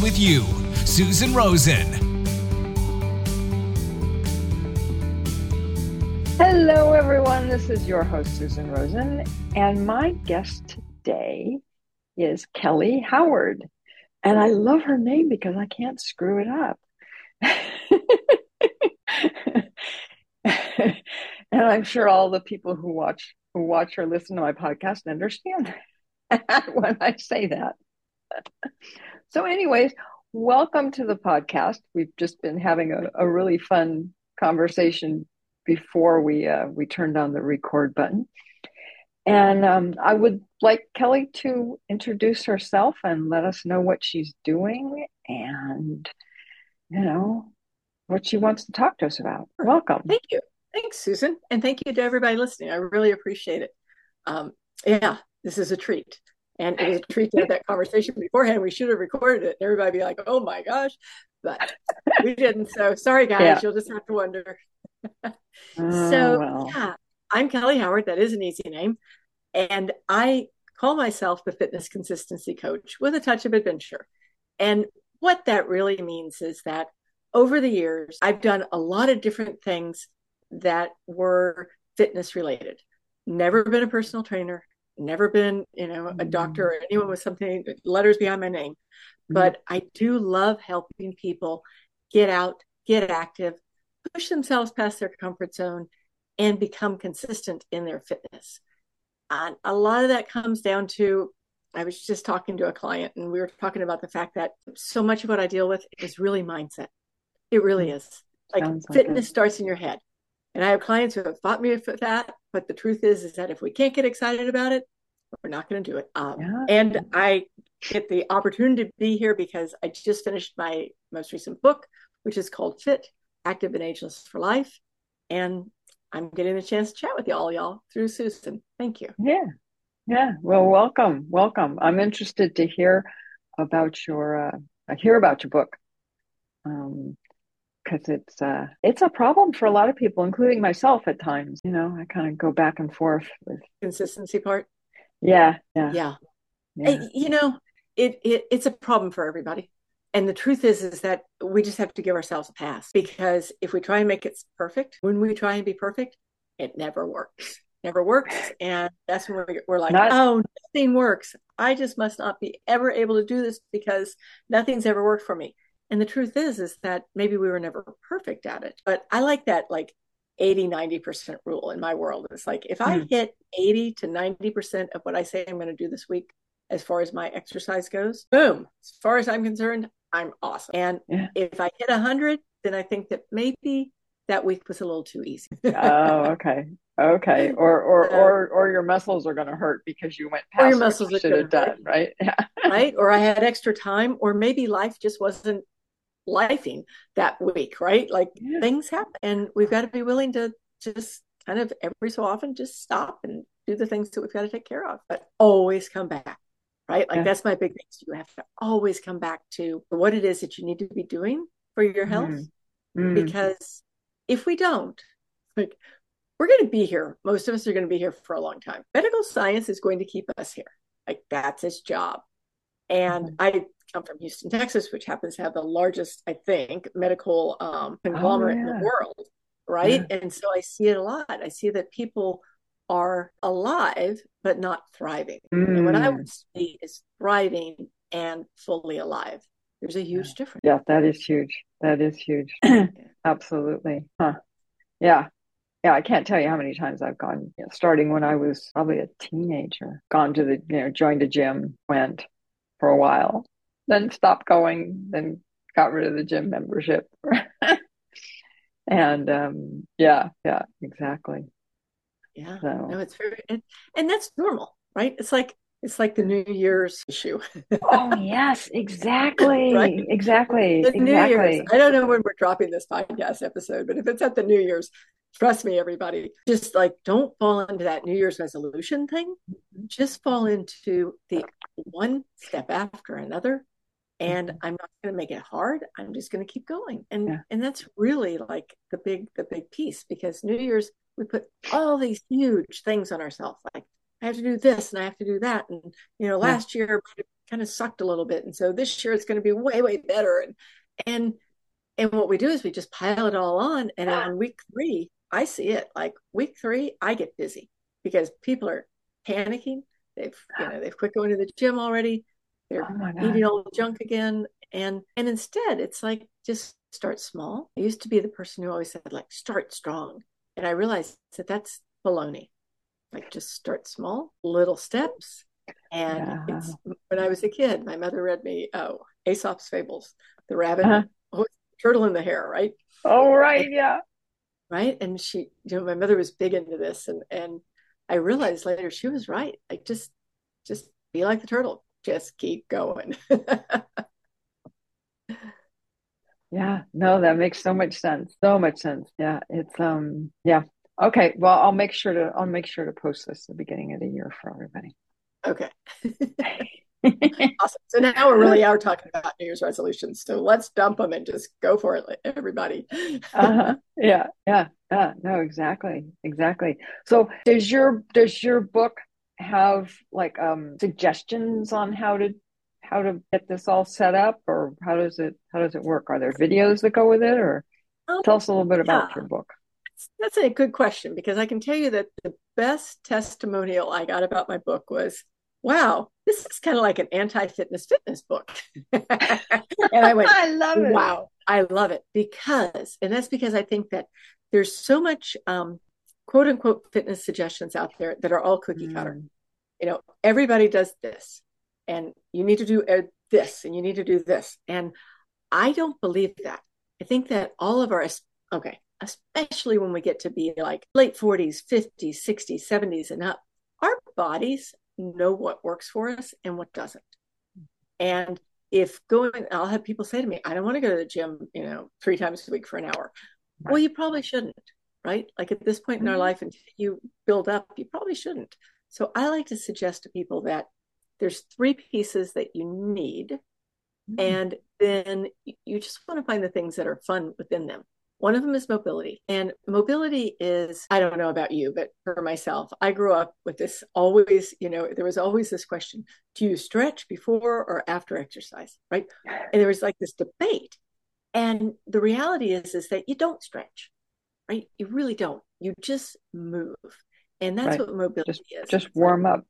with you, Susan Rosen. Hello, everyone. This is your host, Susan Rosen, and my guest today is Kelly Howard. And I love her name because I can't screw it up. and I'm sure all the people who watch who watch or listen to my podcast understand when I say that. So, anyways, welcome to the podcast. We've just been having a, a really fun conversation before we uh, we turned on the record button. And um, I would like Kelly to introduce herself and let us know what she's doing and, you know, what she wants to talk to us about. Welcome. Thank you. Thanks, Susan. And thank you to everybody listening. I really appreciate it. Um, yeah, this is a treat. And it was a treat to have that conversation beforehand. We should have recorded it. and Everybody be like, oh my gosh. But we didn't. So sorry, guys. Yeah. You'll just have to wonder. oh, so, well. yeah, I'm Kelly Howard. That is an easy name. And I call myself the fitness consistency coach with a touch of adventure. And what that really means is that over the years, I've done a lot of different things that were fitness related. Never been a personal trainer, never been, you know, a doctor or anyone with something letters behind my name. Mm-hmm. But I do love helping people get out, get active, push themselves past their comfort zone, and become consistent in their fitness. And a lot of that comes down to I was just talking to a client and we were talking about the fact that so much of what I deal with is really mindset. It really mm. is. Like, fitness it. starts in your head. And I have clients who have fought me for that. But the truth is, is that if we can't get excited about it, we're not going to do it. Um, yeah. And I get the opportunity to be here because I just finished my most recent book, which is called Fit, Active and Ageless for Life. And I'm getting a chance to chat with y'all, y'all, through Susan. Thank you. Yeah. Yeah. Well, welcome. Welcome. I'm interested to hear about your, uh, hear about your book. Um, because it's uh it's a problem for a lot of people including myself at times you know i kind of go back and forth with consistency part? Yeah yeah. Yeah, yeah. you know it, it it's a problem for everybody. And the truth is is that we just have to give ourselves a pass because if we try and make it perfect when we try and be perfect it never works. Never works. And that's when we're, we're like not- oh nothing works. I just must not be ever able to do this because nothing's ever worked for me and the truth is, is that maybe we were never perfect at it. But I like that like 80, 90% rule in my world. It's like if I mm. hit 80 to 90% of what I say I'm going to do this week, as far as my exercise goes, boom, as far as I'm concerned, I'm awesome. And yeah. if I hit 100, then I think that maybe that week was a little too easy. oh, okay. Okay. Or or or or your muscles are going to hurt because you went past or your muscles what you should have done, right? Yeah. right? Or I had extra time or maybe life just wasn't lifing that week, right? Like yeah. things happen and we've got to be willing to just kind of every so often just stop and do the things that we've got to take care of, but always come back, right? Like yeah. that's my big thing. So you have to always come back to what it is that you need to be doing for your health. Mm. Mm. Because if we don't, like we're going to be here. Most of us are going to be here for a long time. Medical science is going to keep us here. Like that's its job. And mm. I come from Houston, Texas, which happens to have the largest, I think, medical um, conglomerate oh, yeah. in the world, right? Yeah. And so I see it a lot. I see that people are alive but not thriving. Mm. And what I would see is thriving and fully alive. There's a huge yeah. difference. Yeah, that is huge. That is huge. Absolutely. Huh. Yeah. Yeah, I can't tell you how many times I've gone, you know, starting when I was probably a teenager, gone to the, you know, joined a gym, went for a while, then stopped going, then got rid of the gym membership. and um, yeah, yeah, exactly. Yeah, so. no, it's very, and, and that's normal, right? It's like it's like the New Year's issue. oh yes, exactly, right? exactly, the exactly. New Year's. I don't know when we're dropping this podcast episode, but if it's at the New Year's, trust me, everybody, just like don't fall into that New Year's resolution thing. Mm-hmm. Just fall into the one step after another. And mm-hmm. I'm not going to make it hard. I'm just going to keep going. And yeah. and that's really like the big the big piece because New Year's we put all these huge things on ourselves like I have to do this and I have to do that. And, you know, last yeah. year kind of sucked a little bit. And so this year it's going to be way, way better. And, and, and what we do is we just pile it all on. And on week three, I see it like week three, I get busy because people are panicking. They've, you know, they've quit going to the gym already. They're oh eating all the junk again. And, and instead it's like, just start small. I used to be the person who always said like, start strong. And I realized that that's baloney like just start small, little steps. And yeah. it's when I was a kid, my mother read me oh Aesop's fables, the rabbit, uh-huh. oh, turtle in the hare, right? Oh right, yeah. Right. And she, you know, my mother was big into this and and I realized later she was right. Like just just be like the turtle. Just keep going. yeah, no, that makes so much sense. So much sense. Yeah. It's um yeah, Okay, well, I'll make sure to I'll make sure to post this at the beginning of the year for everybody. Okay. awesome. So now we really are talking about New Year's resolutions. So let's dump them and just go for it, everybody. uh-huh. Yeah, yeah, yeah. No, exactly, exactly. So does your does your book have like um suggestions on how to how to get this all set up, or how does it how does it work? Are there videos that go with it, or um, tell us a little bit about yeah. your book? that's a good question because I can tell you that the best testimonial I got about my book was, wow, this is kind of like an anti-fitness fitness book. and I went, I love it. Wow, I love it because, and that's because I think that there's so much um, quote unquote fitness suggestions out there that are all cookie cutter. Mm. You know, everybody does this, and you need to do uh, this, and you need to do this. And I don't believe that. I think that all of our, okay, especially when we get to be like late 40s, 50s, 60s, 70s, and up, our bodies know what works for us and what doesn't. And if going, I'll have people say to me, I don't want to go to the gym, you know, three times a week for an hour. Right. Well, you probably shouldn't, right? Like at this point in our mm-hmm. life, until you build up, you probably shouldn't. So I like to suggest to people that there's three pieces that you need. Mm-hmm. And then you just want to find the things that are fun within them. One of them is mobility. And mobility is, I don't know about you, but for myself, I grew up with this always, you know, there was always this question do you stretch before or after exercise? Right. And there was like this debate. And the reality is, is that you don't stretch, right? You really don't. You just move. And that's right. what mobility just, is. Just warm up.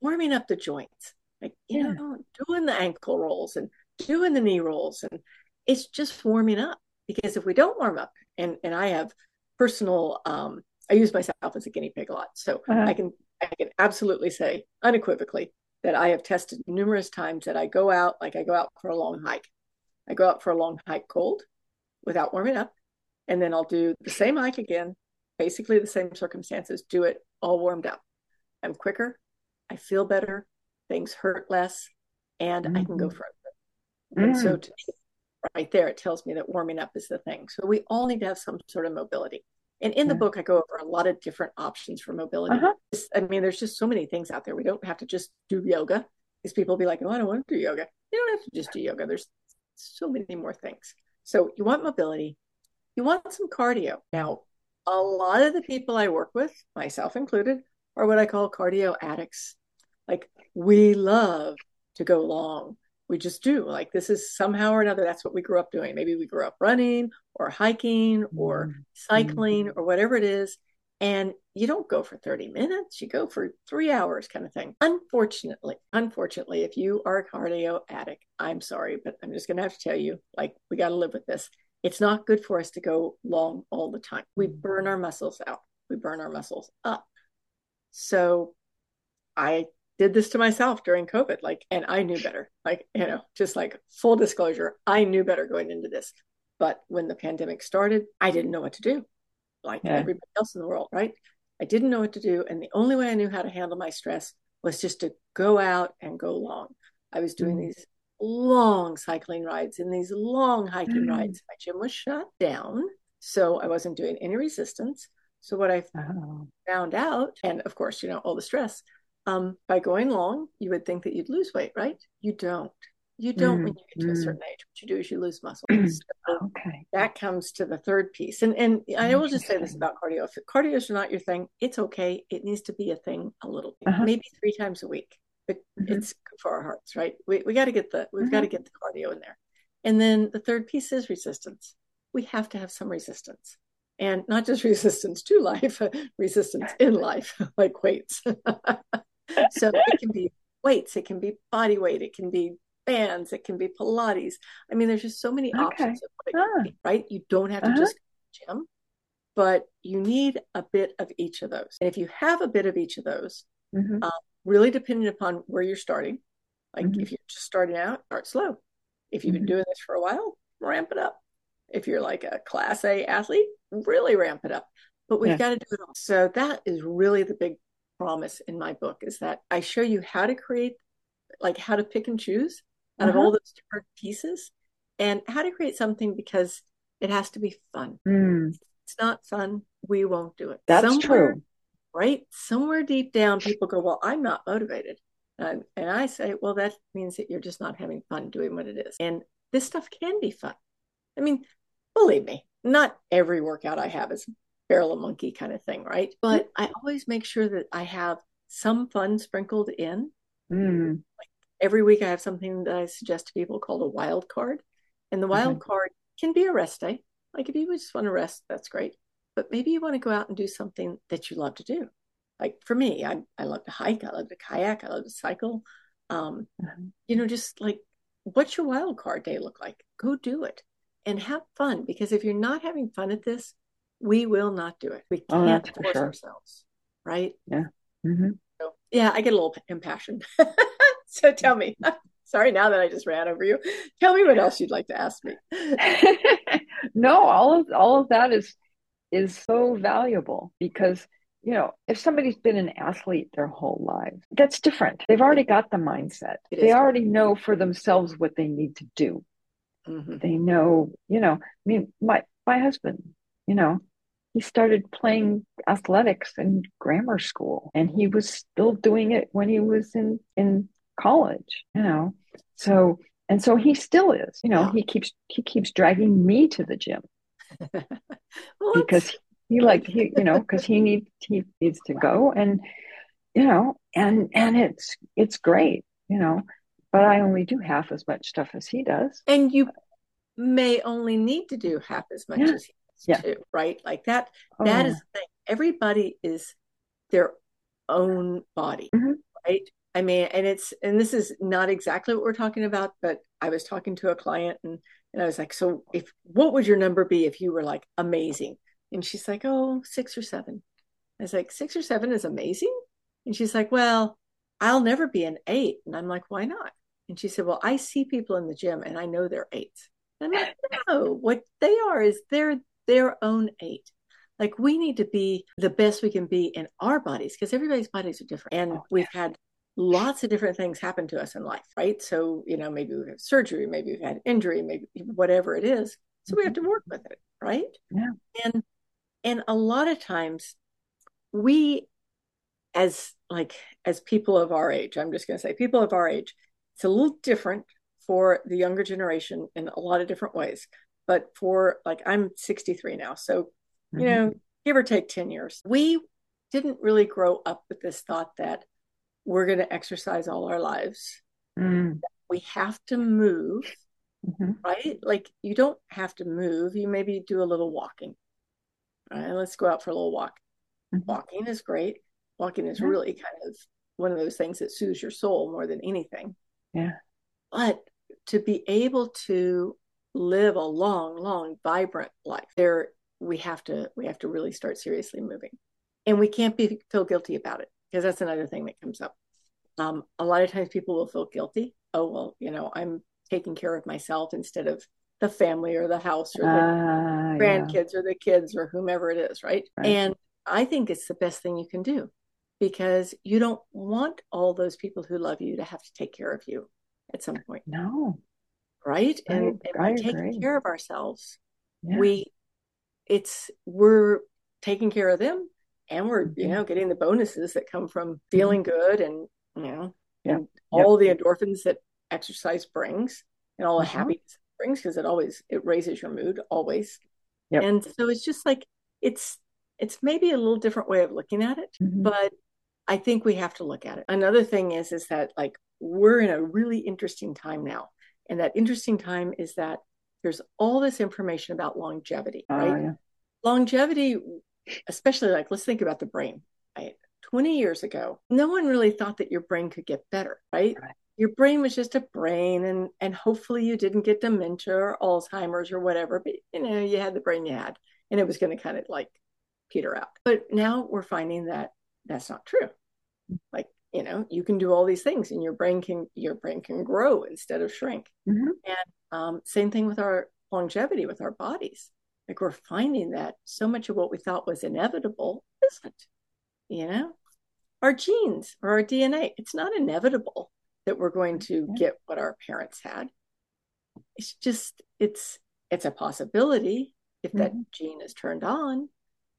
Warming up the joints. Like, you yeah. know, doing the ankle rolls and doing the knee rolls. And it's just warming up because if we don't warm up and and i have personal um i use myself as a guinea pig a lot so uh-huh. i can i can absolutely say unequivocally that i have tested numerous times that i go out like i go out for a long hike i go out for a long hike cold without warming up and then i'll do the same hike again basically the same circumstances do it all warmed up i'm quicker i feel better things hurt less and mm-hmm. i can go mm-hmm. further mm-hmm. and so mm. to right there, it tells me that warming up is the thing. So we all need to have some sort of mobility. And in the book, I go over a lot of different options for mobility. Uh-huh. I mean, there's just so many things out there. We don't have to just do yoga. These people be like, oh, I don't want to do yoga. You don't have to just do yoga. There's so many more things. So you want mobility. You want some cardio. Now, a lot of the people I work with, myself included, are what I call cardio addicts. Like we love to go long. We just do. Like this is somehow or another that's what we grew up doing. Maybe we grew up running or hiking or mm-hmm. cycling or whatever it is and you don't go for 30 minutes. You go for three hours kind of thing. Unfortunately unfortunately if you are a cardio addict i'm sorry but i'm just going to have to tell you like we got to live with this it's not good for us to go long all the time we burn our muscles out we burn our muscles up so i did this to myself during COVID. Like, and I knew better. Like, you know, just like full disclosure, I knew better going into this. But when the pandemic started, I didn't know what to do, like yeah. everybody else in the world, right? I didn't know what to do. And the only way I knew how to handle my stress was just to go out and go long. I was doing mm. these long cycling rides and these long hiking mm. rides. My gym was shut down, so I wasn't doing any resistance. So what I oh. found out, and of course, you know, all the stress, um, by going long, you would think that you'd lose weight, right? You don't. You don't mm, when you get to mm. a certain age. What you do is you lose muscle. so okay. That comes to the third piece. And and I will just say this about cardio. If cardio is not your thing, it's okay. It needs to be a thing a little bit, uh-huh. maybe three times a week. But mm-hmm. it's good for our hearts, right? We we got to get the we've uh-huh. got to get the cardio in there. And then the third piece is resistance. We have to have some resistance. And not just resistance to life, resistance in life, like weights. so it can be weights, it can be body weight, it can be bands, it can be Pilates. I mean, there's just so many okay. options ah. be, right? You don't have to uh-huh. just gym, but you need a bit of each of those. And if you have a bit of each of those, mm-hmm. uh, really depending upon where you're starting, like mm-hmm. if you're just starting out, start slow. If you've been mm-hmm. doing this for a while, ramp it up. If you're like a class A athlete, really ramp it up. But we've yeah. got to do it all. So that is really the big promise in my book is that I show you how to create, like how to pick and choose out uh-huh. of all those different pieces and how to create something because it has to be fun. Mm. it's not fun, we won't do it. That's Somewhere, true. Right? Somewhere deep down, people go, Well, I'm not motivated. And, and I say, Well, that means that you're just not having fun doing what it is. And this stuff can be fun. I mean, believe me, not every workout I have is barrel a monkey kind of thing, right? But I always make sure that I have some fun sprinkled in. Mm. Like every week I have something that I suggest to people called a wild card. And the wild mm-hmm. card can be a rest day. Like if you just want to rest, that's great. But maybe you want to go out and do something that you love to do. Like for me, I, I love to hike, I love to kayak, I love to cycle. Um, mm-hmm. You know, just like what's your wild card day look like? Go do it and have fun. Because if you're not having fun at this, we will not do it. We oh, can't oh, force sure. ourselves, right? Yeah. Mm-hmm. So, yeah, I get a little impassioned. so tell me. Sorry, now that I just ran over you, tell me what else you'd like to ask me. no, all of all of that is is so valuable because you know if somebody's been an athlete their whole life, that's different. They've already got the mindset. They already know for themselves what they need to do. Mm-hmm. They know, you know. I mean, my my husband, you know, he started playing athletics in grammar school and he was still doing it when he was in in college you know so and so he still is you know he keeps he keeps dragging me to the gym because he like he you know because he needs he needs to go and you know and and it's it's great you know but i only do half as much stuff as he does and you may only need to do half as much yeah. as he yeah. too, right? Like that, oh, That is the thing. Everybody is their own body, mm-hmm. right? I mean, and it's, and this is not exactly what we're talking about, but I was talking to a client and, and I was like, so if, what would your number be if you were like amazing? And she's like, oh, six or seven. I was like, six or seven is amazing. And she's like, well, I'll never be an eight. And I'm like, why not? And she said, well, I see people in the gym and I know they're eights. And I'm like, no, what they are is they're their own eight. Like we need to be the best we can be in our bodies because everybody's bodies are different. And oh, we've had lots of different things happen to us in life, right? So, you know, maybe we've surgery, maybe we've had injury, maybe whatever it is. So mm-hmm. we have to work with it, right? Yeah. And and a lot of times we as like as people of our age, I'm just gonna say people of our age, it's a little different for the younger generation in a lot of different ways but for like I'm 63 now, so mm-hmm. you know, give or take 10 years. We didn't really grow up with this thought that we're going to exercise all our lives. Mm. We have to move, mm-hmm. right? Like you don't have to move. You maybe do a little walking. All right, let's go out for a little walk. Mm-hmm. Walking is great. Walking is yeah. really kind of one of those things that soothes your soul more than anything. Yeah. But to be able to live a long, long, vibrant life, there we have to we have to really start seriously moving, and we can't be feel guilty about it because that's another thing that comes up. Um, a lot of times people will feel guilty. Oh well, you know, I'm taking care of myself instead of the family or the house or the uh, grandkids yeah. or the kids or whomever it is, right? right? And I think it's the best thing you can do because you don't want all those people who love you to have to take care of you at some point. No. Right? I- and, and by taking care of ourselves, Yeah. we it's we're taking care of them and we're, you know, getting the bonuses that come from feeling good and, you know, Yeah. and all the endorphins that exercise brings and all the Mhm. happiness it brings because it always it raises your mood always. Yep. And so it's just like it's it's maybe a little different way of looking at it, Mhm. but I think we have to look at it. Another thing is is that like we're in a really interesting time now. And that interesting time is that there's all this information about longevity, Oh, right? yeah. Longevity, especially like let's think about the brain, right? 20 years ago, no one really thought that your brain could get better, right? Right. Your brain was just a brain and and hopefully you didn't get dementia or Alzheimer's or whatever, but you know, you had the brain you had and it was going to kind of like peter out. But now we're finding that that's not true. Like, you know, you can do all these things and your brain can your brain can grow instead of shrink. Mhm. And um, same thing with our longevity with our bodies. Like we're finding that so much of what we thought was inevitable isn't. You know, our genes or our DNA, it's not inevitable that we're going to get what our parents had. It's just it's it's a possibility if that Mhm. gene is turned on.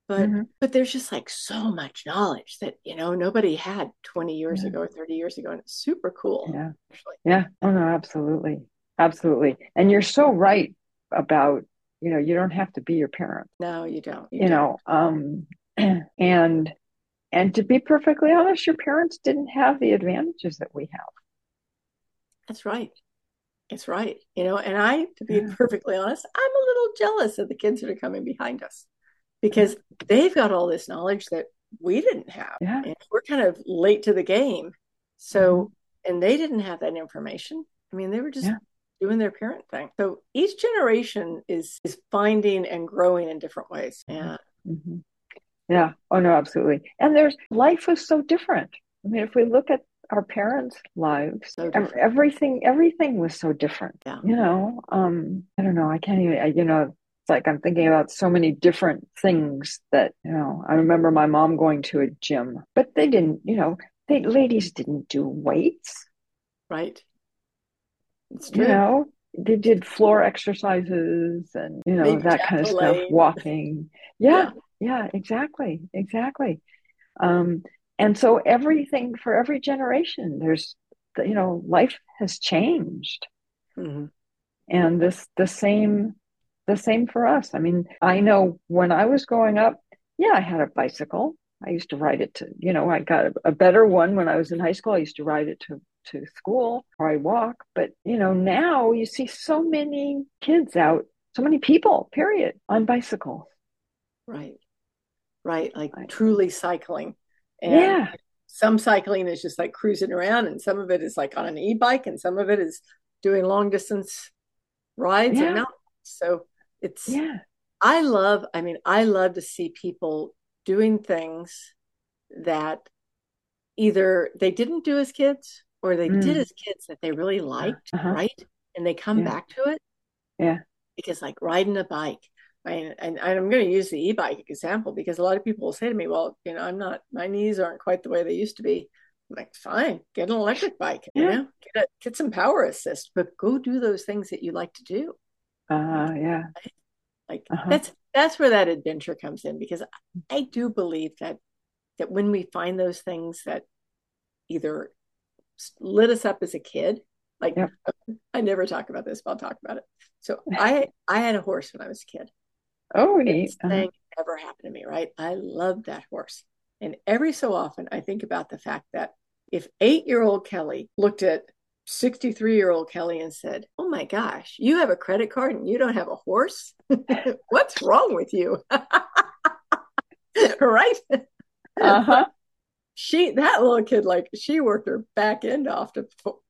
But Mhm. but there's just like so much knowledge that you know nobody had 20 years Yeah. ago or 30 years ago and it's super cool Yeah. actually. Yeah. Oh no, absolutely. Absolutely. And you're so right about, you know, you don't have to be your parent, No, you don't. you know. Um and and to be perfectly honest, your parents didn't have the advantages that we have. That's right. It's right. You know, and I, to be Yeah. perfectly honest, I'm a little jealous of the kids that are coming behind us because they've got all this knowledge that we didn't have. Yeah. And we're kind of late to the game. So, and they didn't have that information. I mean, they were just Yeah. Doing their parent thing. So each generation is is finding and growing in different ways. Yeah. Mhm. Yeah. Oh no, absolutely. And there's life was so different. I mean, if we look at our parents' lives, So everything everything was so different. Yeah. You know, um, I don't know. I can't even. I, you know, it's like I'm thinking about so many different things that you know. I remember my mom going to a gym, but they didn't. You know, they ladies didn't do weights. Right. It's You know, they did floor exercises and you know Maybe that kind of stuff. Walking. Yeah. Yeah, exactly, exactly. Um, and so everything for every generation, there's, you know, life has changed, Mhm. and this the same, the same for us. I mean, I know when I was growing up, yeah, I had a bicycle. I used to ride it to, you know, I got a, a better one when I was in high school. I used to ride it to to school or I walk. But you know, now you see so many kids out, so many people, period, on bicycles. Right. Right. Like Right. truly cycling. And Yeah. some cycling is just like cruising around, and some of it is like on an e bike, and some of it is doing long distance rides Yeah. and mountains. So it's, Yeah. I love, I mean, I love to see people doing things that either they didn't do as kids or they Mm. did as kids that they really liked, Uh-huh. right? And they come Yeah. back to it. Yeah. Because like riding a bike, I and, and I'm going to use the e-bike example because a lot of people will say to me, well, you know, I'm not, my knees aren't quite the way they used to be. I'm like, fine, get an electric bike, you Yeah. know, get a, get some power assist, but go do those things that you like to do. Uh, yeah. Like Uh-huh. that's that's where that adventure comes in because I do believe that that when we find those things that either lit us up as a kid, like Yep. I never talk about this, but I'll talk about it. So I I had a horse when I was a kid. Oh, neat. Uh-huh. thing never happened to me, right? I loved that horse. And every so often I think about the fact that if eight year old Kelly looked at 63 year old Kelly and said, Oh my gosh, you have a credit card and you don't have a horse? What's wrong with you? right? Uh-huh. She, that little kid, like she worked her back end off to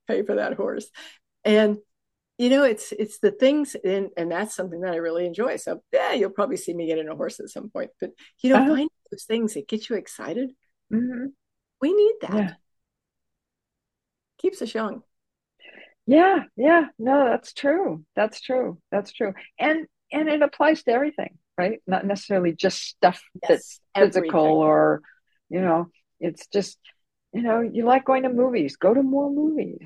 pay for that horse. And you know, it's it's the things, and and that's something that I really enjoy. So yeah, you'll probably see me getting a horse at some point. But you know, Uh-huh. find those things that get you excited. Mhm. We need that. Yeah. Keeps us young. Yeah, yeah. No, that's true. That's true. That's true. And and it applies to everything, right? Not necessarily just stuff that's Yes, physical or, you know, it's just, you know, you like going to movies, go to more movies.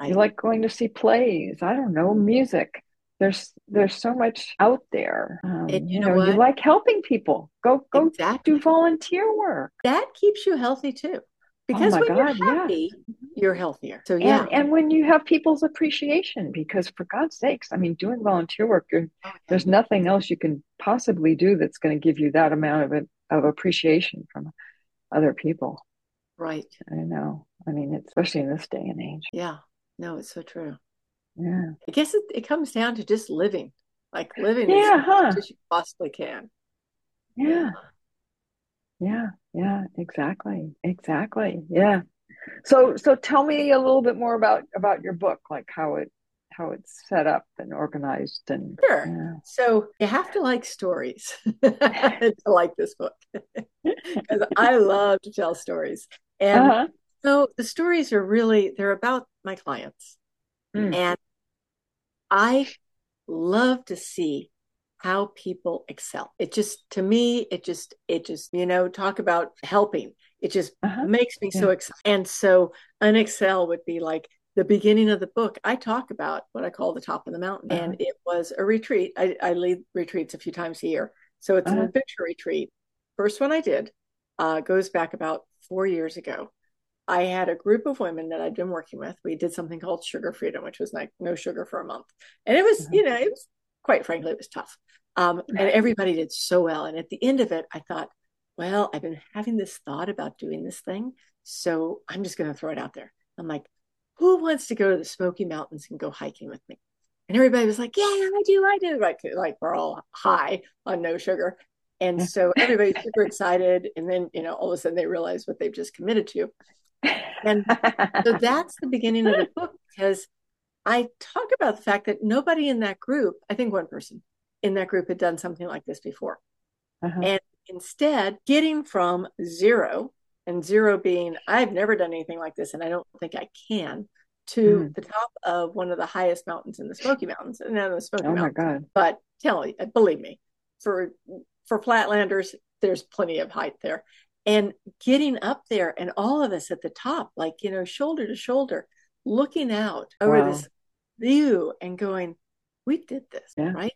You like going to see plays. I don't know, music. There's there's so much out there. Um, And you know know, you like helping people. Go go Exactly. do volunteer work. That keeps you healthy too. Because Oh when you're God, yeah. happy, you're healthier. So yeah. And and when you have people's appreciation, because for God's sakes, I mean, doing volunteer work, you're, Oh, there's nothing else you can possibly do that's going to give you that amount of it, of appreciation from other people. Right. I know. I mean, especially in this day and age. Yeah. No, it's so true. Yeah. I guess it, it comes down to just living, like living Yeah, as huh? much as you possibly can. Yeah. Yeah. Yeah. Exactly. Exactly. Yeah. So so tell me a little bit more about about your book, like how it how it's set up and organized and Sure. yeah. So you have to like stories to like this book because I love to tell stories. And Uh-huh. so the stories are really they're about my clients. Mm. And I love to see how people excel. It just to me, it just it just, you know, talk about helping. It just Uh-huh. makes me so excited. And so an excel would be like the beginning of the book. I talk about what I call the top of the mountain. Uh-huh. And it was a retreat. I, I lead retreats a few times a year. So it's an Uh-huh. adventure retreat. First one I did uh, goes back about four years ago. I had a group of women that I'd been working with. We did something called Sugar Freedom, which was like no sugar for a month. And it was, Mhm. you know, it was quite frankly, it was tough. Um, and everybody did so well. And at the end of it, I thought, well, I've been having this thought about doing this thing. So I'm just going to throw it out there. I'm like, who wants to go to the Smoky Mountains and go hiking with me? And everybody was like, yeah, I do, I do. Like, like we're all high on no sugar. And so everybody's super excited. And then, you know, all of a sudden they realize what they've just committed to. And so that's the beginning of the book because I talk about the fact that nobody in that group, I think one person in that group had done something like this before. Uh-huh. And instead, getting from zero, and zero being, I've never done anything like this and I don't think I can, to Mm. the top of one of the highest mountains in the Smoky Mountains. And then the Smoky Oh my God. But tell me, believe me, for for flatlanders, there's plenty of height there. And getting up there and all of us at the top, like, you know, shoulder to shoulder, looking out over Wow. this view and going, we did this, Yeah. right?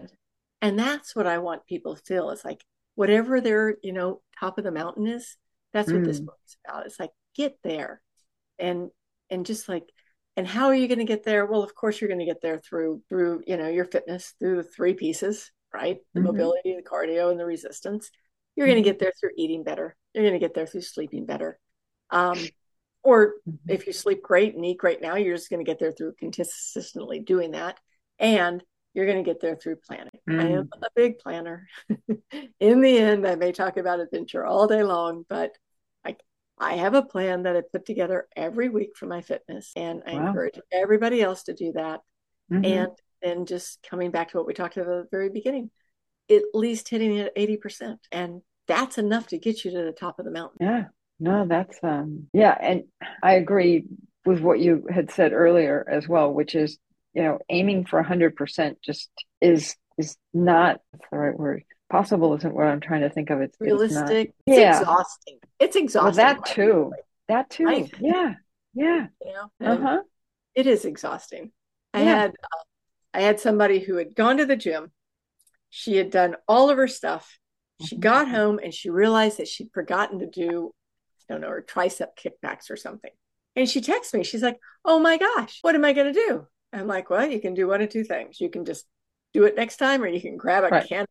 And that's what I want people to feel. It's like whatever their, you know, top of the mountain is, that's what this Mm. book is about. It's like get there. And and just like and how are you going to get there? Well, of course you're going to get there through through, you know, your fitness, through the three pieces, right? The Mhm. mobility, the cardio, and the resistance. You're going Mhm. to get there through eating better. You're going to get there through sleeping better. Um, or Mhm. if you sleep great and eat great now, you're just going to get there through consistently doing that. And you're going to get there through planning. I am a big planner. In the end, I may talk about adventure all day long, but I, I have a plan that I put together every week for my fitness. And I Wow. encourage everybody else to do that. Mhm. And then just coming back to what we talked about at the very beginning, at least hitting it at 80%. And that's enough to get you to the top of the mountain. Yeah, no, that's um yeah, and I agree with what you had said earlier as well, which is, you know, aiming for 100% just is is not the right word. Possible isn't what I'm trying to think of. It's it's not. Realistic. It's Yeah. exhausting. It's Well, exhausting. that too. That too. Yeah. Yeah. You know? Uh-huh. it is exhausting. I Yeah. had uh, I had somebody who had gone to the gym. She had done all of her stuff. She Mhm. got home and she realized that she'd forgotten to do, I don't know, her tricep kickbacks or something. And she texts me. She's like, "Oh my gosh, what am I going to do?" I'm like, "Well, you can do one of two things. You can just do it next time, or you can grab a Right. can of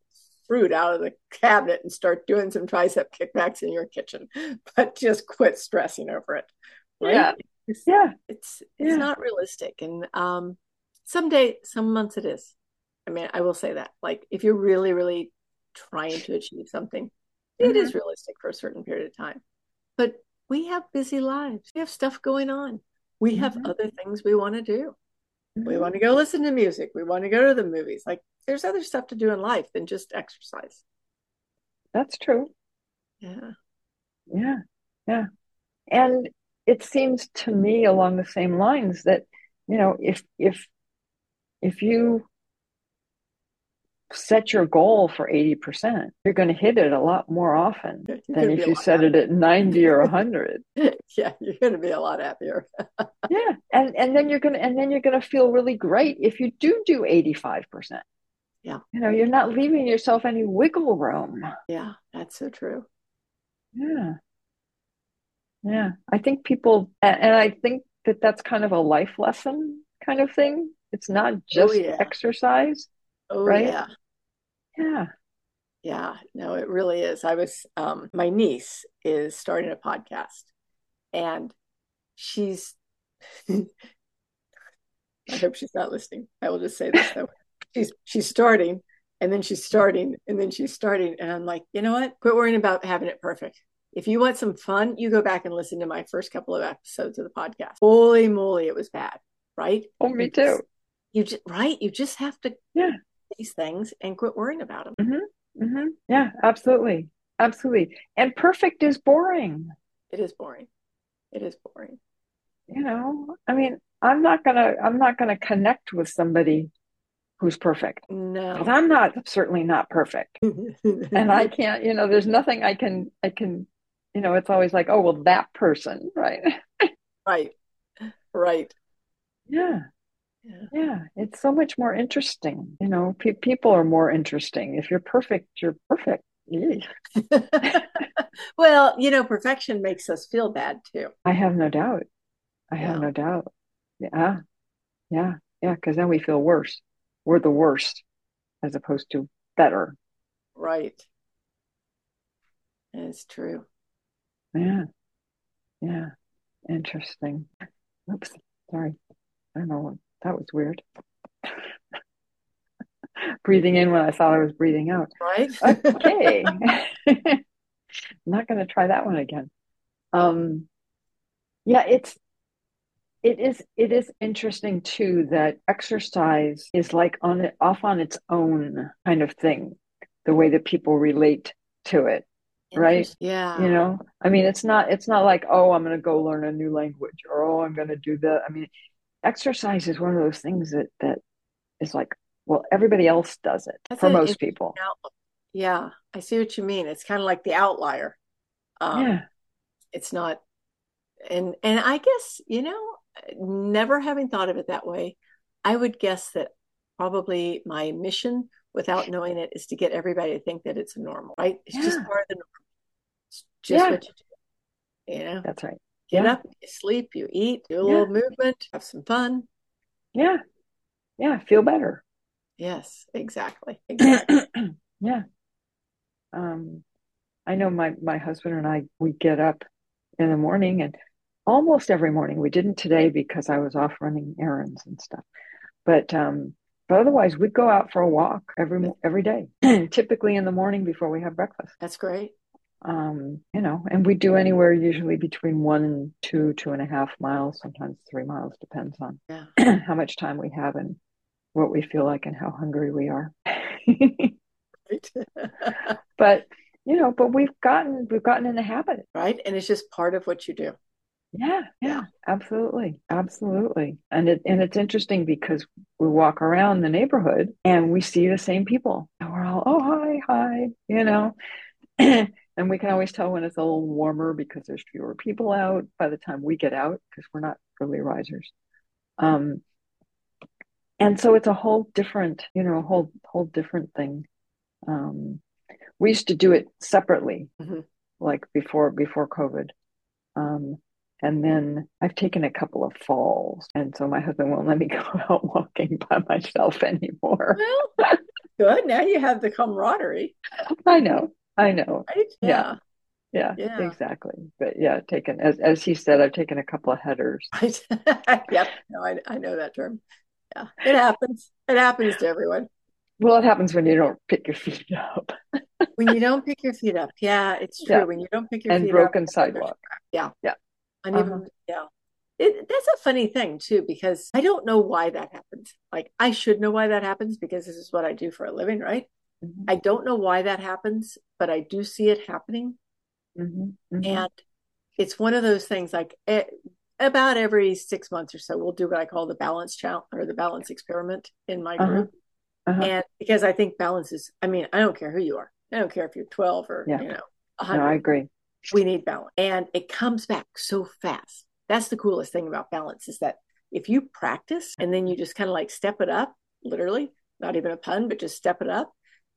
fruit out of the cabinet and start doing some tricep kickbacks in your kitchen, but just quit stressing over it." Right? Yeah. It's- Yeah. it's it's Yeah. not realistic and um someday some months it is i mean i will say that like if you're really really trying to achieve something it Mm-hmm. is realistic for a certain period of time but we have busy lives we have stuff going on we have Mhm. other things we want to do we Mhm. want to go listen to music we want to go to the movies like there's other stuff to do in life than just exercise That's true. yeah Yeah. Yeah. And it seems to me along the same lines that, you know, if if if you set your goal for 80%, you're going to hit it a lot more often You're than if you set it at 90 or 100. yeah, you're going to be a lot happier. yeah. And and then you're going to and then you're going to feel really great if you do do 85%. Yeah. You know, you're not leaving yourself any wiggle room. Yeah, that's so true. Yeah. Yeah. I think people, and, I think that that's kind of a life lesson kind of thing. It's not oh, just yeah. exercise. Oh Right? yeah. Yeah. Yeah, no, it really is. I was um my niece is starting a podcast and she's I hope she's not listening. I will just say this though. She's she's starting and then she's starting and then she's starting and I'm like, "You know what? Quit worrying about having it perfect. If you want some fun, you go back and listen to my first couple of episodes of the podcast. Holy moly, it was bad, right? Oh, me too. You just right, you just have to Yeah. These things and quit worrying about them. Mm-hmm. Mm-hmm. Yeah, absolutely. Absolutely. And perfect is boring. It is boring. It is boring. You know, I mean, I'm not gonna, I'm not gonna connect with somebody who's perfect. No. I'm not certainly not perfect. And I can't, you know, there's nothing I can, I can, you know, it's always like, oh, well, that person, right? right. Right. Yeah. Yeah. Yeah. It's so much more interesting. You know, pe people are more interesting. If you're perfect, you're perfect. Well, you know, perfection makes us feel bad too. I have no doubt. I have no doubt. Yeah. Yeah. Yeah. Because then we feel worse. We're the worst as opposed to better. Right. It's true. Yeah. Yeah. Interesting. Oops. Sorry. I don't know. That was weird. Breathing in when I thought I was breathing out. Right. Okay. I'm not going to try that one again. Um, yeah, it's it is it is interesting too that exercise is like on it off on its own kind of thing, the way that people relate to it. right? Yeah. You know, I mean, it's not it's not like, oh, I'm going to go learn a new language or oh, I'm going to do that. I mean, exercise is one of those things that that is like, well, everybody else does it That's for an most people. Yeah, I see what you mean. It's kind of like the outlier. Um, Yeah. It's not, and and I guess you know, never having thought of it that way, I would guess that probably my mission, without knowing it, is to get everybody to think that it's normal, right? It's just part of the norm. It's just Yeah. what you do. You know, That's right. Get Yeah. up, you sleep, you eat, do a Yeah. little movement, have some fun. Yeah. Yeah. Feel better. Yes, exactly, exactly. Yeah. Um, I know my my husband and I we get up in the morning and almost every morning. We didn't today because I was off running errands and stuff. But um but otherwise we'd go out for a walk every every day. Typically in the morning before we have breakfast. That's great. Um, you know, and we do anywhere usually between one and two, two and a half miles, sometimes three miles, depends on Yeah. how much time we have and what we feel like and how hungry we are. But you know, but we've gotten we've gotten in the habit. right? And it's just part of what you do. Yeah, yeah, absolutely, absolutely. And it and it's interesting because we walk around the neighborhood and we see the same people, and we're all, oh hi, hi, you know. And we can always tell when it's a little warmer because there's fewer people out by the time we get out because we're not early risers. Um, and so it's a whole different, you know, a whole whole different thing. Um, we used to do it separately, Mhm. like before before COVID. Um, and then I've taken a couple of falls, and so my husband won't let me go out walking by myself anymore. Well, good. Now you have the camaraderie, I know, I know. right? Yeah. Yeah, Yeah. exactly. But yeah, taken as as he said, I've taken a couple of headers. Yep. No, I, I know that term. Yeah. It happens. It happens to everyone. Well, it happens when you don't pick your feet up When you don't pick your feet up. Yeah, it's true. Yeah. When you don't pick your feet, up. and feet broken up. sidewalk. And even, uh-huh. yeah. It, that's a funny thing too, because I don't know why that happens. Like I should know why that happens because this is what I do for a living, right? Mhm, I don't know why that happens, but I do see it happening. mhm, mhm. And it's one of those things like eh, about every six months or so, we'll do what I call the balance challenge or the balance experiment in my Uh-huh. group. uh-huh. and because I think balance is. I mean, I don't care who you are. I don't care if you're 12 or yeah. you know 100. No, I agree. We need balance, and it comes back so fast. That's the coolest thing about balance is that if you practice and then you just kind of like step it up, literally, not even a pun, but just step it up,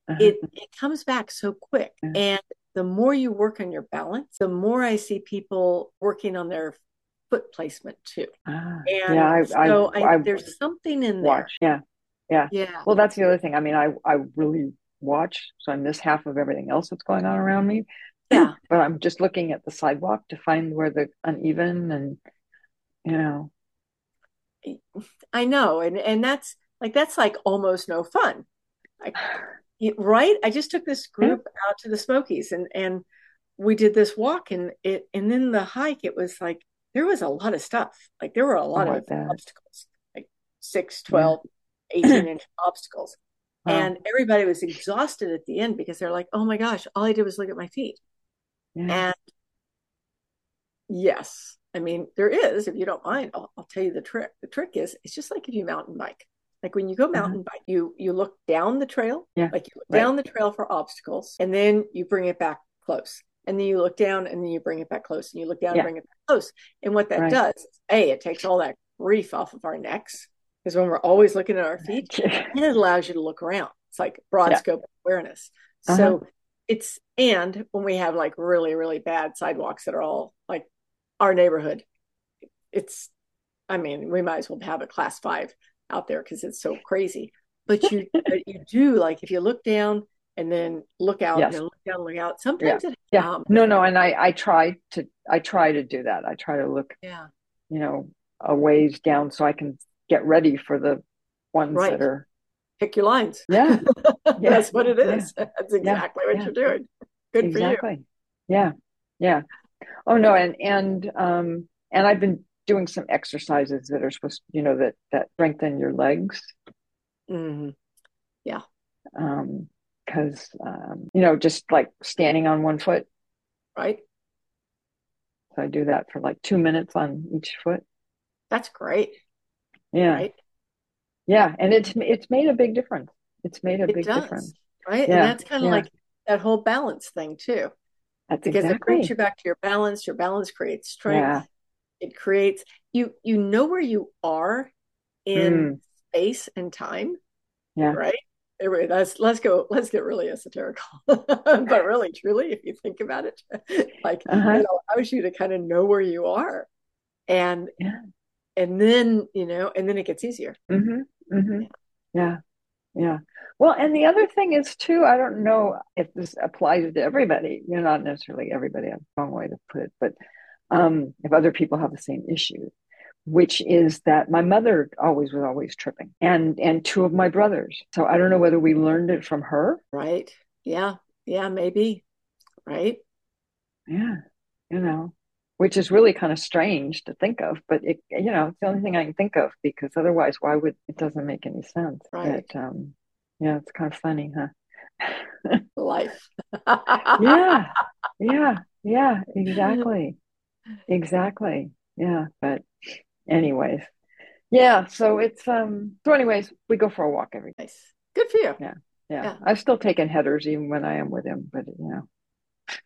uh-huh. it it comes back so quick. Uh-huh. And the more you work on your balance, the more I see people working on their foot placement too. Ah, and yeah, I, so I, I, there's something in watch. there. Yeah. Yeah. Yeah. Well, that's the other thing. I mean, I, I really watch, so I miss half of everything else that's going on around me. Yeah. But I'm just looking at the sidewalk to find where the uneven and, you know. I know. And, and that's like, that's like almost no fun. Like, right. I just took this group out to the Smokies and, and we did this walk and it, and then the hike, it was like, there was a lot of stuff. Like there were a oh lot oh, of obstacles, like 6, 12, yeah. 18 inch obstacles. Wow. And everybody was exhausted at the end because they're like, oh my gosh, all I did was look at my feet. Yeah. And yes, I mean, there is, if you don't mind, I'll, I'll, tell you the trick. The trick is it's just like if you mountain bike. Like when you go mountain mm-hmm. bike, you you look down the trail, yeah. like you look right. down the trail for obstacles, and then you bring it back close and then you look down and then you bring it back close and you look down yeah. and bring it back close. And what that right. does, is, a, it takes all that grief off of our necks because when we're always looking at our feet, and it allows you to look around. It's like broad yeah. scope awareness. Uh-huh. So it's and when we have like really really bad sidewalks that are all like our neighborhood, it's I mean we might as well have a class five out there because it's so crazy. But you you do like if you look down and then look out yes. and look down, look out. Sometimes yeah. it, yeah. No, no. And I, I try to, I try to do that. I try to look, yeah, you know, a ways down so I can get ready for the ones right. that are. Pick your lines. Yeah. yeah. That's what it is. Yeah. That's exactly what you're doing. Good exactly. for you. Yeah. Yeah. Oh no. And, and, um, and I've been doing some exercises that are supposed, you know, that, that strengthen your legs. Mm-hmm. Yeah. Um, because um, you know just like standing on one foot right so i do that for like two minutes on each foot that's great yeah right? yeah and it's it's made a big difference it's made a it big does, difference right yeah. and that's kind of yeah. like that whole balance thing too that's because exactly. it brings you back to your balance your balance creates strength yeah. It creates you you know where you are in mm. space and time yeah right anyway, that's let's go. Let's get really esoterical, but really, truly, if you think about it, like uh-huh. it allows you to kind of know where you are, and yeah. and then you know, and then it gets easier. Mm-hmm. Mm-hmm. Yeah. yeah, Well, and the other thing is too. I don't know if this applies to everybody. You know, not necessarily everybody. A wrong way to put it, but um, if other people have the same issue, which is that my mother always was always tripping and and two of my brothers. So i don't know whether we learned it from her. Right. Yeah. Yeah maybe. Right? Yeah you know which is really kind of strange to think of but it you know it's the only thing i can think of because otherwise why would it doesn't make any sense. Right. But, um yeah it's kind of funny huh? Life. Yeah. Yeah. Yeah exactly exactly. Yeah but anyways. Yeah so it's um so anyways we go for a walk every day nice. Good for you. Yeah yeah, yeah. i've still taken headers even when i am with him but you know.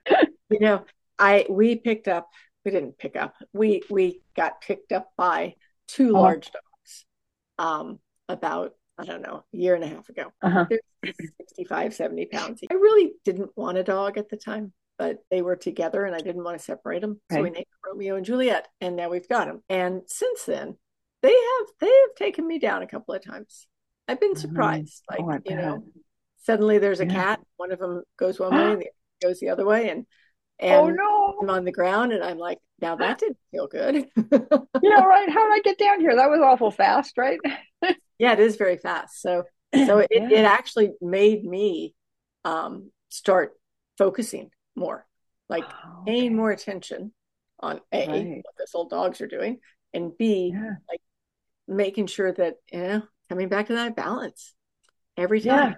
You know i we picked up we didn't pick up we we got picked up by two oh. large dogs um about i don't know a year and a half ago. Uh-huh. 65 70 pounds. I really didn't want a dog at the time but they were together and I didn't want to separate them. So we named Romeo and Juliet and now we've got them. And since then, they have they have taken me down a couple of times. I've been mm-hmm. surprised. Mm-hmm. Like, oh, you know, suddenly there's a yeah. cat, one of them goes one way and the other goes the other way and and oh no I'm on the ground and I'm like, now that didn't feel good. yeah, right. How did I get down here? That was awful fast, right? yeah, it is very fast. So so it, yeah. it actually made me um start focusing more, like oh, paying more attention on A, right. what this old dogs are doing, and B, yeah. like making sure that, you know, coming back to that balance every time.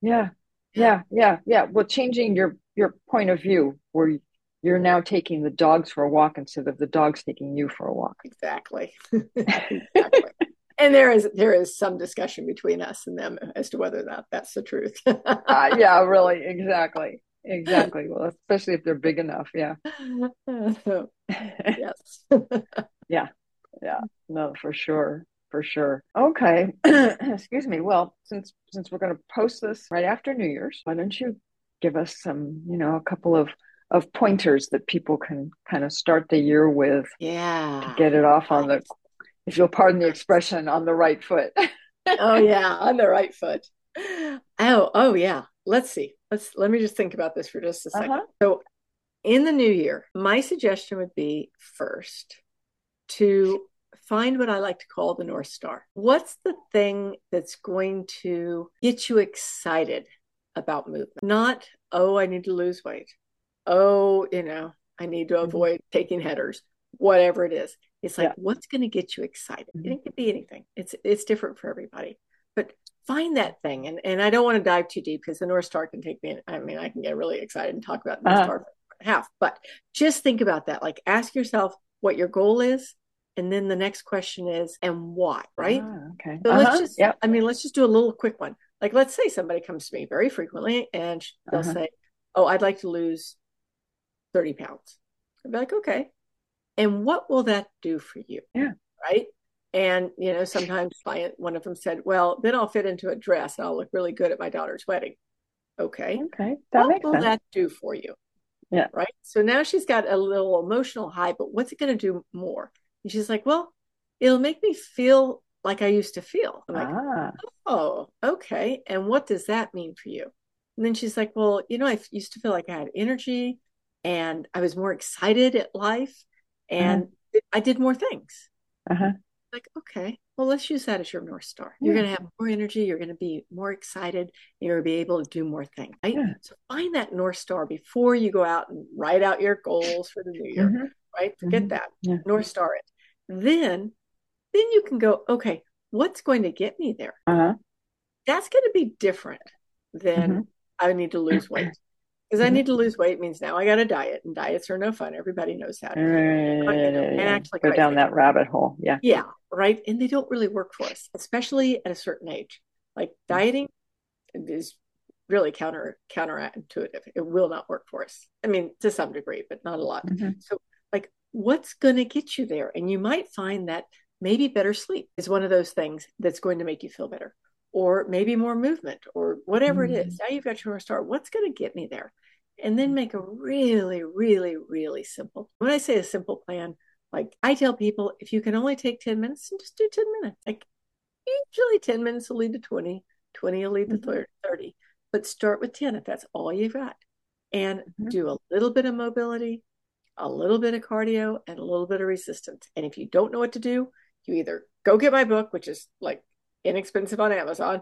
Yeah. Yeah. Yeah. Yeah. Yeah. Well, changing your, your point of view where you're now taking the dogs for a walk instead of the dogs taking you for a walk. Exactly. exactly. and there is there is some discussion between us and them as to whether or not that's the truth. uh, yeah, really, exactly, exactly. Well, especially if they're big enough. Yeah. yes. yeah. Yeah. No, for sure. For sure. Okay. Excuse me. Well, since since we're going to post this right after New Year's, why don't you give us some, you know, a couple of of pointers that people can kind of start the year with. Yeah. To get it off on the, if you'll pardon the expression, on the right foot. oh yeah, on the right foot. Oh, oh yeah. Let's see. Let's let me just think about this for just a 2nd uh-huh. So in the new year, my suggestion would be first to find what I like to call the North Star. What's the thing that's going to get you excited about movement? Not, oh, I need to lose weight oh, you know, I need to mm-hmm. avoid mm-hmm. taking headers, whatever it is. It's like, yeah. what's going to get you excited? Mm-hmm. It can be anything. It's it's different for everybody. But find that thing. And and I don't want to dive too deep because the North Star can take me. I mean, I can get really excited and talk about the North uh-huh. Star for half. But just think about that. Like ask yourself what your goal is. And then the next question is, and why, right? Ah, okay. So uh-huh. let's just, yep. I mean, let's just do a little quick one. Like, let's say somebody comes to me very frequently and they'll uh-huh. say, Oh, I'd like to lose 30 pounds. I'd be like, okay. And what will that do for you? Yeah. Right. And, you know, sometimes client, one of them said, well, then I'll fit into a dress and I'll look really good at my daughter's wedding. Okay. Okay. That what makes will sense. that do for you? Yeah. Right. So now she's got a little emotional high, but what's it going to do more? And she's like, well, it'll make me feel like I used to feel. I'm like, ah. oh, okay. And what does that mean for you? And then she's like, well, you know, I used to feel like I had energy and I was more excited at life and uh-huh. I did more things. Uh-huh. Like, okay, well, let's use that as your North Star. You're going to have more energy. You're going to be more excited. You're going to be able to do more things. Right? Yeah. So find that North Star before you go out and write out your goals for the new year, mm-hmm. right? Forget mm-hmm. that. Yeah. North Star it. Then, then you can go, okay, what's going to get me there? Uh-huh. That's going to be different than mm-hmm. I need to lose weight because I mm-hmm. need to lose weight means now I got a diet, and diets are no fun. Everybody knows that. and actually, go down that rabbit hole. Yeah, yeah, right. And they don't really work for us, especially at a certain age. Like mm-hmm. dieting is really counter counterintuitive. It will not work for us. I mean, to some degree, but not a lot. Mm-hmm. So, like, what's going to get you there? And you might find that maybe better sleep is one of those things that's going to make you feel better or maybe more movement or whatever mm-hmm. it is. Mm-hmm. Now you've got your start. What's going to get me there? And then make a really, really, really simple. When I say a simple plan, like I tell people, if you can only take 10 minutes, then just do 10 minutes. Like usually 10 minutes will lead to 20, 20 will lead to mm-hmm. 30. But start with 10 if that's all you've got. And mm-hmm. do a little bit of mobility, a little bit of cardio, and a little bit of resistance. And if you don't know what to do, you either go get my book, which is like inexpensive on Amazon,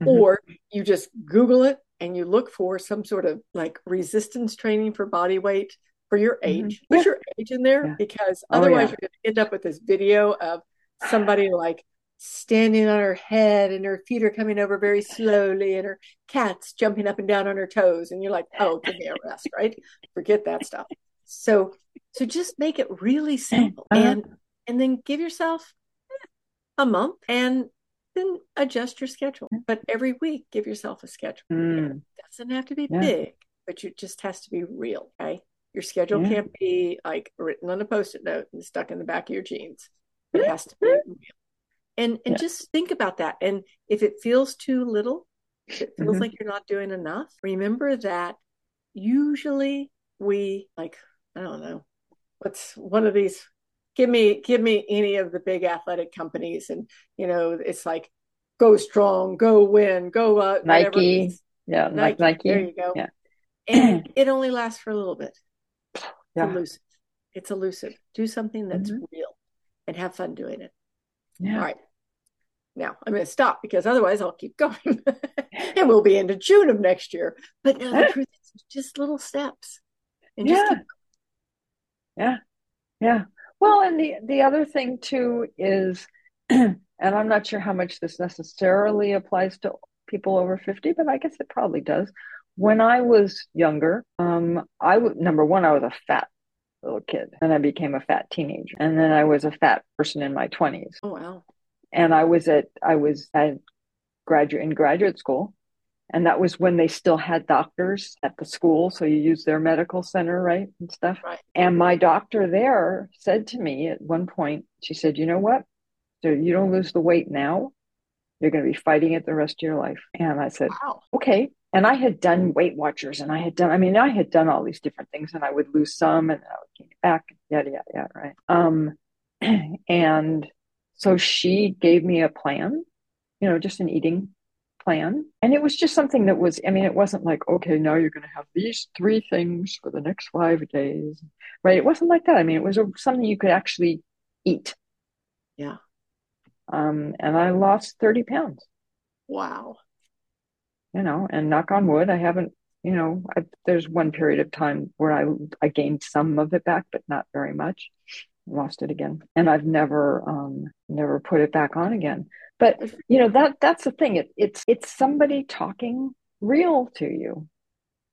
mm-hmm. or you just Google it and you look for some sort of like resistance training for body weight for your mm-hmm. age. Mm-hmm. Put yeah. your age in there yeah. because oh, otherwise yeah. you're going to end up with this video of somebody like standing on her head and her feet are coming over very slowly and her cat's jumping up and down on her toes and you're like oh give me a rest right forget that stuff so so just make it really simple uh-huh. and and then give yourself a month and then adjust your schedule. But every week, give yourself a schedule. Mm. It doesn't have to be big, but it just has to be real. Okay. Your schedule yeah. can't be like written on a post it note and stuck in the back of your jeans. It has to be real. And and yeah. just think about that. And if it feels too little, if it feels mm-hmm. like you're not doing enough, remember that usually we like, I don't know, what's one of these give me give me any of the big athletic companies and you know it's like go strong go win go uh, nike yeah nike. nike there you go yeah. and it only lasts for a little bit yeah. elusive it's elusive do something that's mm-hmm. real and have fun doing it yeah. all right now i'm going to stop because otherwise i'll keep going and we'll be into june of next year but no the truth is just little steps and yeah. keep yeah yeah well, and the the other thing too is, and I'm not sure how much this necessarily applies to people over 50, but I guess it probably does. When I was younger, um, I would number one, I was a fat little kid, and I became a fat teenager, and then I was a fat person in my 20s. Oh wow! and I was at I was at graduate in graduate school, and that was when they still had doctors at the school, so you use their medical center, right, and stuff. Right. And my doctor there said to me at one point, she said, "You know what? So you don't lose the weight now, you're going to be fighting it the rest of your life." And I said, Wow. okay. And I had done Weight Watchers and I had done, I mean, I had done all these different things and I would lose some and I would gain it back, yada, yada, yada, right? Um, and so she gave me a plan, you know, just an eating plan. And it was just something that was, I mean, it wasn't like, okay, now you're going to have these three things for the next five days, right? It wasn't like that. I mean, it was a, something you could actually eat. Yeah. Um, and I lost 30 pounds Wow. You know, and knock on wood, I haven't, you know, I, there's one period of time where I I gained some of it back, but not very much. Lost it again, and I've never um never put it back on again. But you know that that's the thing. It, it's it's somebody talking real to you.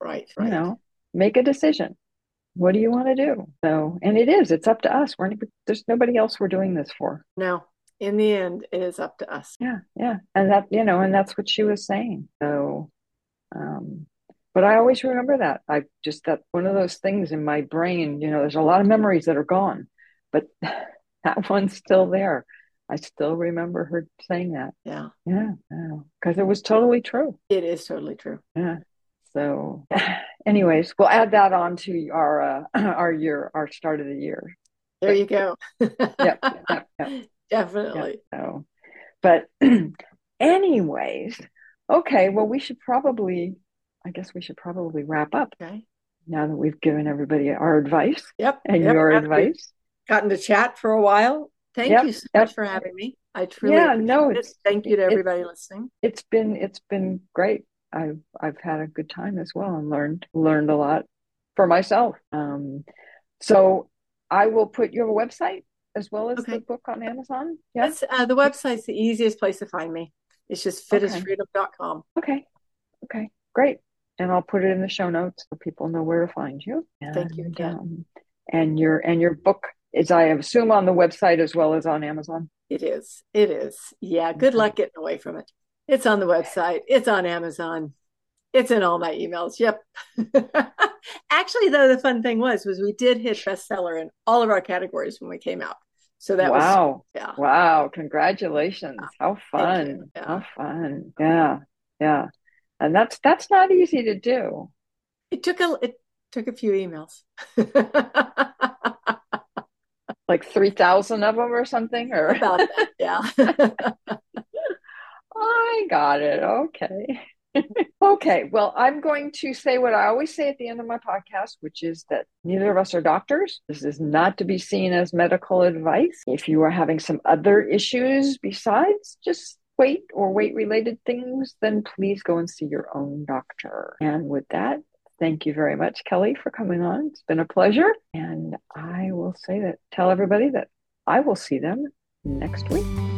Right. Right. You know, make a decision. What do you want to do? So, and it is. It's up to us. We're there's nobody else we're doing this for. No. In the end, it is up to us. Yeah, yeah. And that, you know, and that's what she was saying. So, um, but I always remember that. I just, that one of those things in my brain, you know, there's a lot of memories that are gone, but that one's still there. I still remember her saying that. Yeah. Yeah, yeah. Because it was totally true. It is totally true. Yeah. So, anyways, we'll add that on to our uh, our year, our start of the year. There you go. Yep, yep, yep. Definitely. Yeah, so, but anyways, okay. Well, we should probably, I guess we should probably wrap up Okay. now that we've given everybody our advice Yep. and yep. your advice. Gotten to chat for a while. Thank Yep, you so much for having me. I truly Yeah, no, it. Thank you to everybody listening. it's been it's been great. I've I've had a good time as well and learned learned a lot for myself. Um, so I will put your website as well as Okay. the book on Amazon. Yeah. That's uh, the website's the easiest place to find me. It's just Okay. fitasfreedom.com. Okay. Okay. Great. And I'll put it in the show notes so people know where to find you. Thank you again. um, and your and your book is I assume on the website as well as on Amazon. It is. It is. Yeah. Good luck getting away from it. It's on the website. It's on Amazon. It's in all my emails. Yep. Actually, though, the fun thing was was we did hit bestseller in all of our categories when we came out. So that was wow. yeah. Wow. Congratulations. How fun. Yeah. How fun. Yeah. Yeah. And that's that's not easy to do. It took a it took a few emails. Like 3,000 of them or something or About that, yeah. I got it. Okay. okay. Well, I'm going to say what I always say at the end of my podcast, which is that neither of us are doctors. This is not to be seen as medical advice. If you are having some other issues besides just weight or weight related things, then please go and see your own doctor. And with that, thank you very much, Kelly, for coming on. It's been a pleasure. And I will say that, tell everybody that I will see them next week.